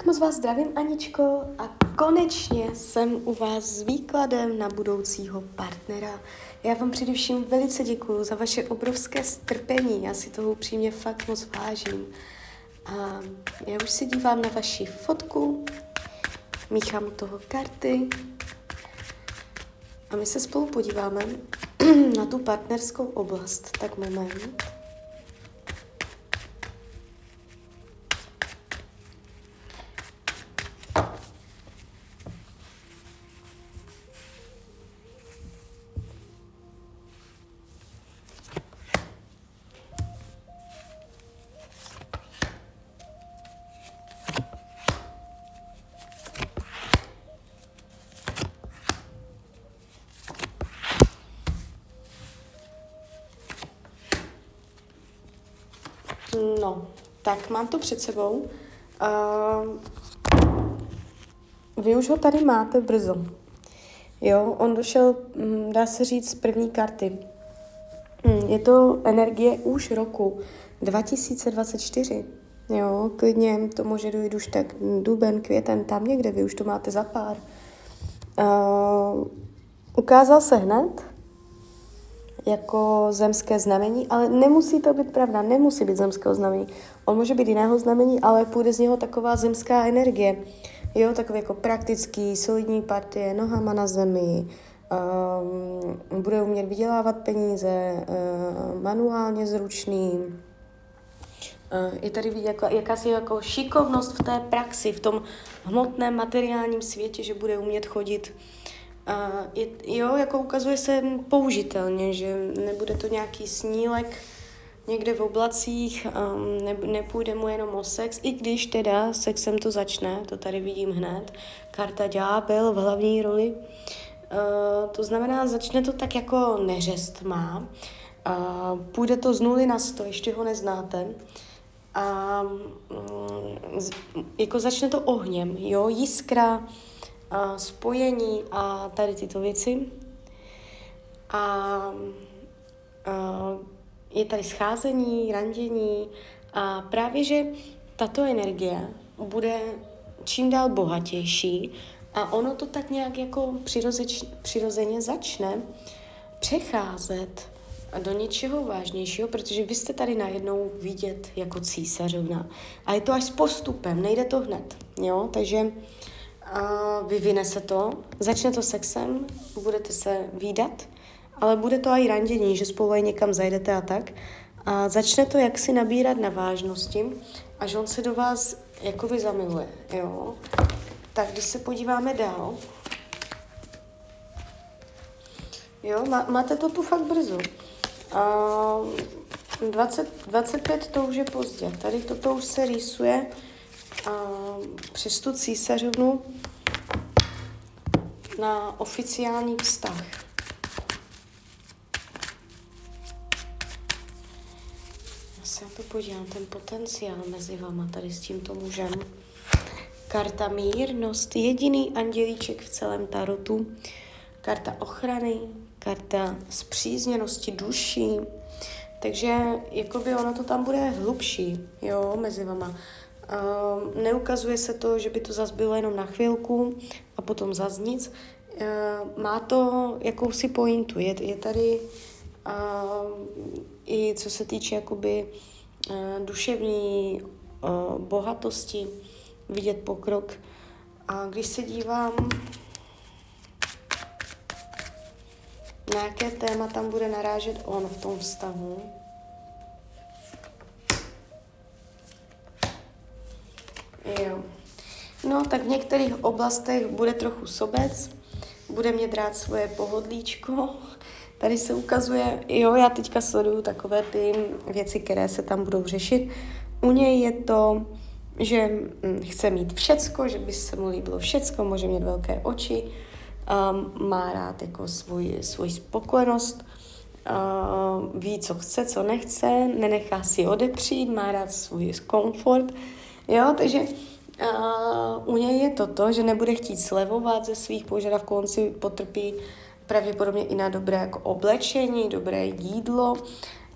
Tak moc vás zdravím, Aničko, a konečně jsem u vás s výkladem na budoucího partnera. Já vám především velice děkuji za vaše obrovské strpení, já si toho upřímně fakt moc vážím. A já už se dívám na vaši fotku, míchám u toho karty a my se spolu podíváme na tu partnerskou oblast. Tak moment. No, tak mám to před sebou. Uh, vy už ho tady máte brzo. Jo, on došel, mm, dá se říct, z první karty. Hm, je to energie už roku 2024. Jo, klidně to může dojít už tak duben, květen, tam někde, vy už to máte za pár. Uh, ukázal se hned, jako zemské znamení, ale nemusí to být pravda, nemusí být zemského znamení. On může být jiného znamení, ale půjde z něho taková zemská energie. Jo, takový jako praktický, solidní partie, nohama na zemi, um, bude umět vydělávat peníze, uh, manuálně zručný, uh, je tady vidět jako, jakási jako šikovnost v té praxi, v tom hmotném materiálním světě, že bude umět chodit a je, jo, jako ukazuje se použitelně, že nebude to nějaký snílek někde v oblacích, um, ne, nepůjde mu jenom o sex, i když teda sexem to začne, to tady vidím hned, karta ďábel v hlavní roli. Uh, to znamená, začne to tak jako neřest má, uh, půjde to z nuly na sto, ještě ho neznáte, a um, jako začne to ohněm, jo, jiskra, a spojení a tady tyto věci. A, a je tady scházení, randění a právě, že tato energie bude čím dál bohatější a ono to tak nějak jako přirozeč, přirozeně začne přecházet do něčeho vážnějšího, protože vy jste tady najednou vidět jako císařovna. A je to až s postupem, nejde to hned, jo, takže a vyvine se to, začne to sexem, budete se výdat, ale bude to i randění, že spolu aj někam zajdete a tak. A začne to jaksi nabírat na vážnosti, až on se do vás jakoby zamiluje, jo. Tak když se podíváme dál, jo, má, máte to tu fakt brzo. A 20, 25 to už je pozdě, tady toto už se rýsuje přes tu císařovnu na oficiální vztah. Já se na to podívám, ten potenciál mezi váma tady s tímto mužem. Karta mírnost, jediný andělíček v celém tarotu. Karta ochrany, karta zpřízněnosti duší. Takže jakoby ono to tam bude hlubší, jo, mezi vama. Uh, neukazuje se to, že by to zase bylo jenom na chvilku a potom zas nic. Uh, má to jakousi pointu. Je, je tady uh, i co se týče jakoby duševní bohatosti, vidět pokrok. A když se dívám, na jaké téma tam bude narážet on v tom vztahu, Jo. No, tak v některých oblastech bude trochu sobec, bude mě drát svoje pohodlíčko. Tady se ukazuje, jo, já teďka sleduju takové ty věci, které se tam budou řešit. U něj je to, že hm, chce mít všecko, že by se mu líbilo všecko, může mít velké oči, um, má rád jako svůj, svůj spokojenost, uh, ví, co chce, co nechce, nenechá si odepřít, má rád svůj komfort, Jo, takže uh, u něj je toto, že nebude chtít slevovat ze svých požadavků, on si potrpí pravděpodobně i na dobré jako oblečení, dobré jídlo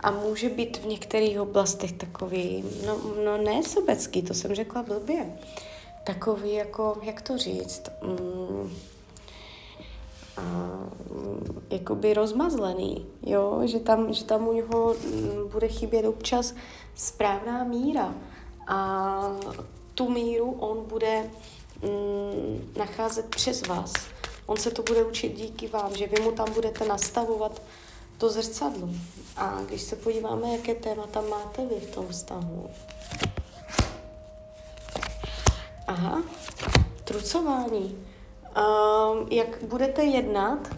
a může být v některých oblastech takový, no, no ne sobecký, to jsem řekla blbě. takový jako, jak to říct, mm, a, jakoby rozmazlený, jo? Že, tam, že tam u něho mm, bude chybět občas správná míra a tu míru on bude mm, nacházet přes vás. On se to bude učit díky vám, že vy mu tam budete nastavovat to zrcadlo. A když se podíváme, jaké téma tam máte vy v tom vztahu. Aha, trucování. Um, jak budete jednat,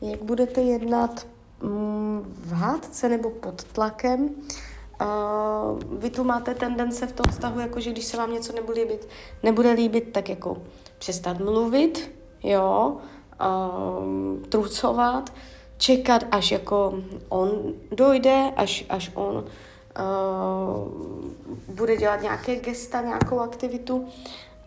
jak budete jednat um, v hádce nebo pod tlakem, uh, vy tu máte tendence v tom vztahu, jako že když se vám něco nebude líbit, nebude líbit, tak jako přestat mluvit, jo, um, trucovat, čekat, až jako on dojde, až, až on uh, bude dělat nějaké gesta, nějakou aktivitu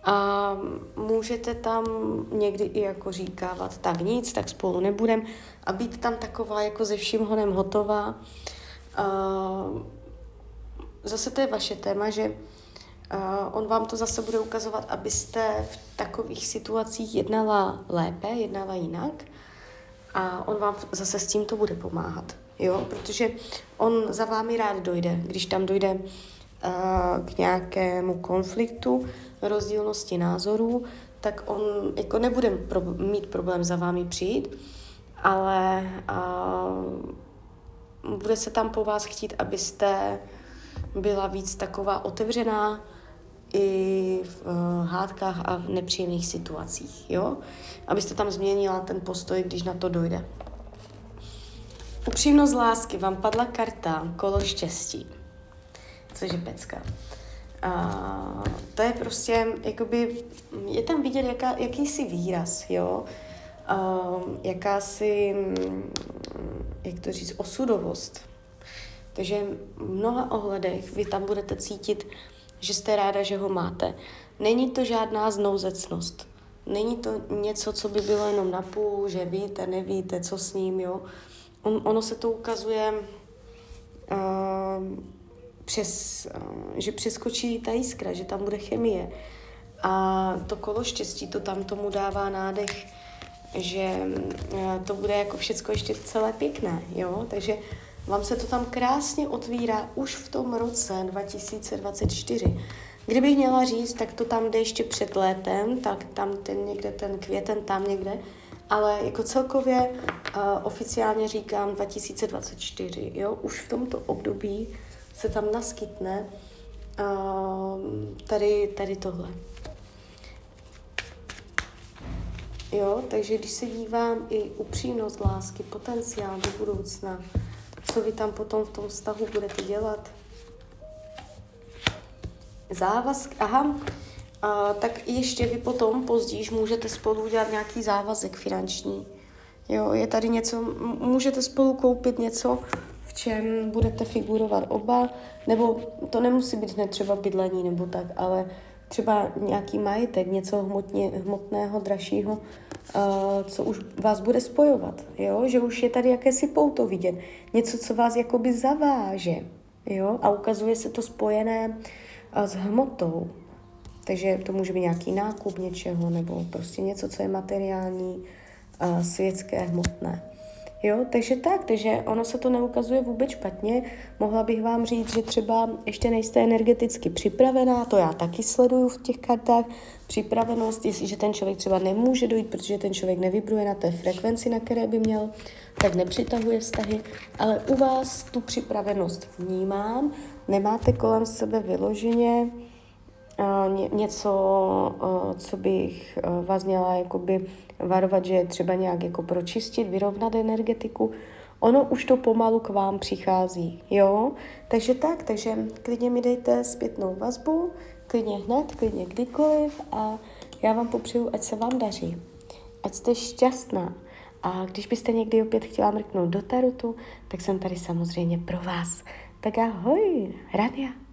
a můžete tam někdy i jako říkávat, tak nic, tak spolu nebudem a být tam taková jako ze vším honem hotová. Uh, zase to je vaše téma, že uh, on vám to zase bude ukazovat, abyste v takových situacích jednala lépe, jednala jinak. A on vám zase s tím to bude pomáhat, jo, protože on za vámi rád dojde, když tam dojde uh, k nějakému konfliktu, rozdílnosti názorů, tak on jako nebude pro, mít problém za vámi přijít, ale uh, bude se tam po vás chtít, abyste byla víc taková otevřená i v uh, hádkách a v nepříjemných situacích, jo? Abyste tam změnila ten postoj, když na to dojde. Upřímnost lásky, vám padla karta kolo štěstí, což je pecka. A to je prostě, jakoby, je tam vidět jaká, jakýsi výraz, jo, a, jakási, jak to říct, osudovost. Takže v mnoha ohledech vy tam budete cítit, že jste ráda, že ho máte. Není to žádná znouzecnost. Není to něco, co by bylo jenom na půl, že víte, nevíte, co s ním, jo. On, ono se to ukazuje uh, přes, uh, že přeskočí ta jiskra, že tam bude chemie. A to kolo štěstí, to tam tomu dává nádech, že uh, to bude jako všecko ještě celé pěkné, jo. Takže vám se to tam krásně otvírá už v tom roce 2024. Kdybych měla říct, tak to tam jde ještě před létem, tak tam ten někde ten květen, tam někde, ale jako celkově uh, oficiálně říkám 2024, jo, už v tomto období se tam naskytne uh, tady, tady tohle. Jo, takže když se dívám i upřímnost lásky, potenciál do budoucna, co vy tam potom v tom vztahu budete dělat, závazk, aha, a, tak ještě vy potom později můžete spolu udělat nějaký závazek finanční. Jo, je tady něco, můžete spolu koupit něco, v čem budete figurovat oba, nebo to nemusí být hned třeba bydlení nebo tak, ale třeba nějaký majetek, něco hmotně, hmotného, dražšího, uh, co už vás bude spojovat, jo? že už je tady jakési pouto vidět, něco, co vás jakoby zaváže jo? a ukazuje se to spojené s hmotou. Takže to může být nějaký nákup něčeho nebo prostě něco, co je materiální, světské, hmotné. Jo, takže tak, takže ono se to neukazuje vůbec špatně. Mohla bych vám říct, že třeba ještě nejste energeticky připravená, to já taky sleduju v těch kartách, připravenost, jestliže ten člověk třeba nemůže dojít, protože ten člověk nevibruje na té frekvenci, na které by měl, tak nepřitahuje vztahy, ale u vás tu připravenost vnímám, nemáte kolem sebe vyloženě uh, něco, uh, co bych uh, vás měla jakoby varovat, že je třeba nějak jako pročistit, vyrovnat energetiku. Ono už to pomalu k vám přichází, jo? Takže tak, takže klidně mi dejte zpětnou vazbu, klidně hned, klidně kdykoliv a já vám popřeju, ať se vám daří, ať jste šťastná. A když byste někdy opět chtěla mrknout do tarotu, tak jsem tady samozřejmě pro vás. Tak ahoj, Rania.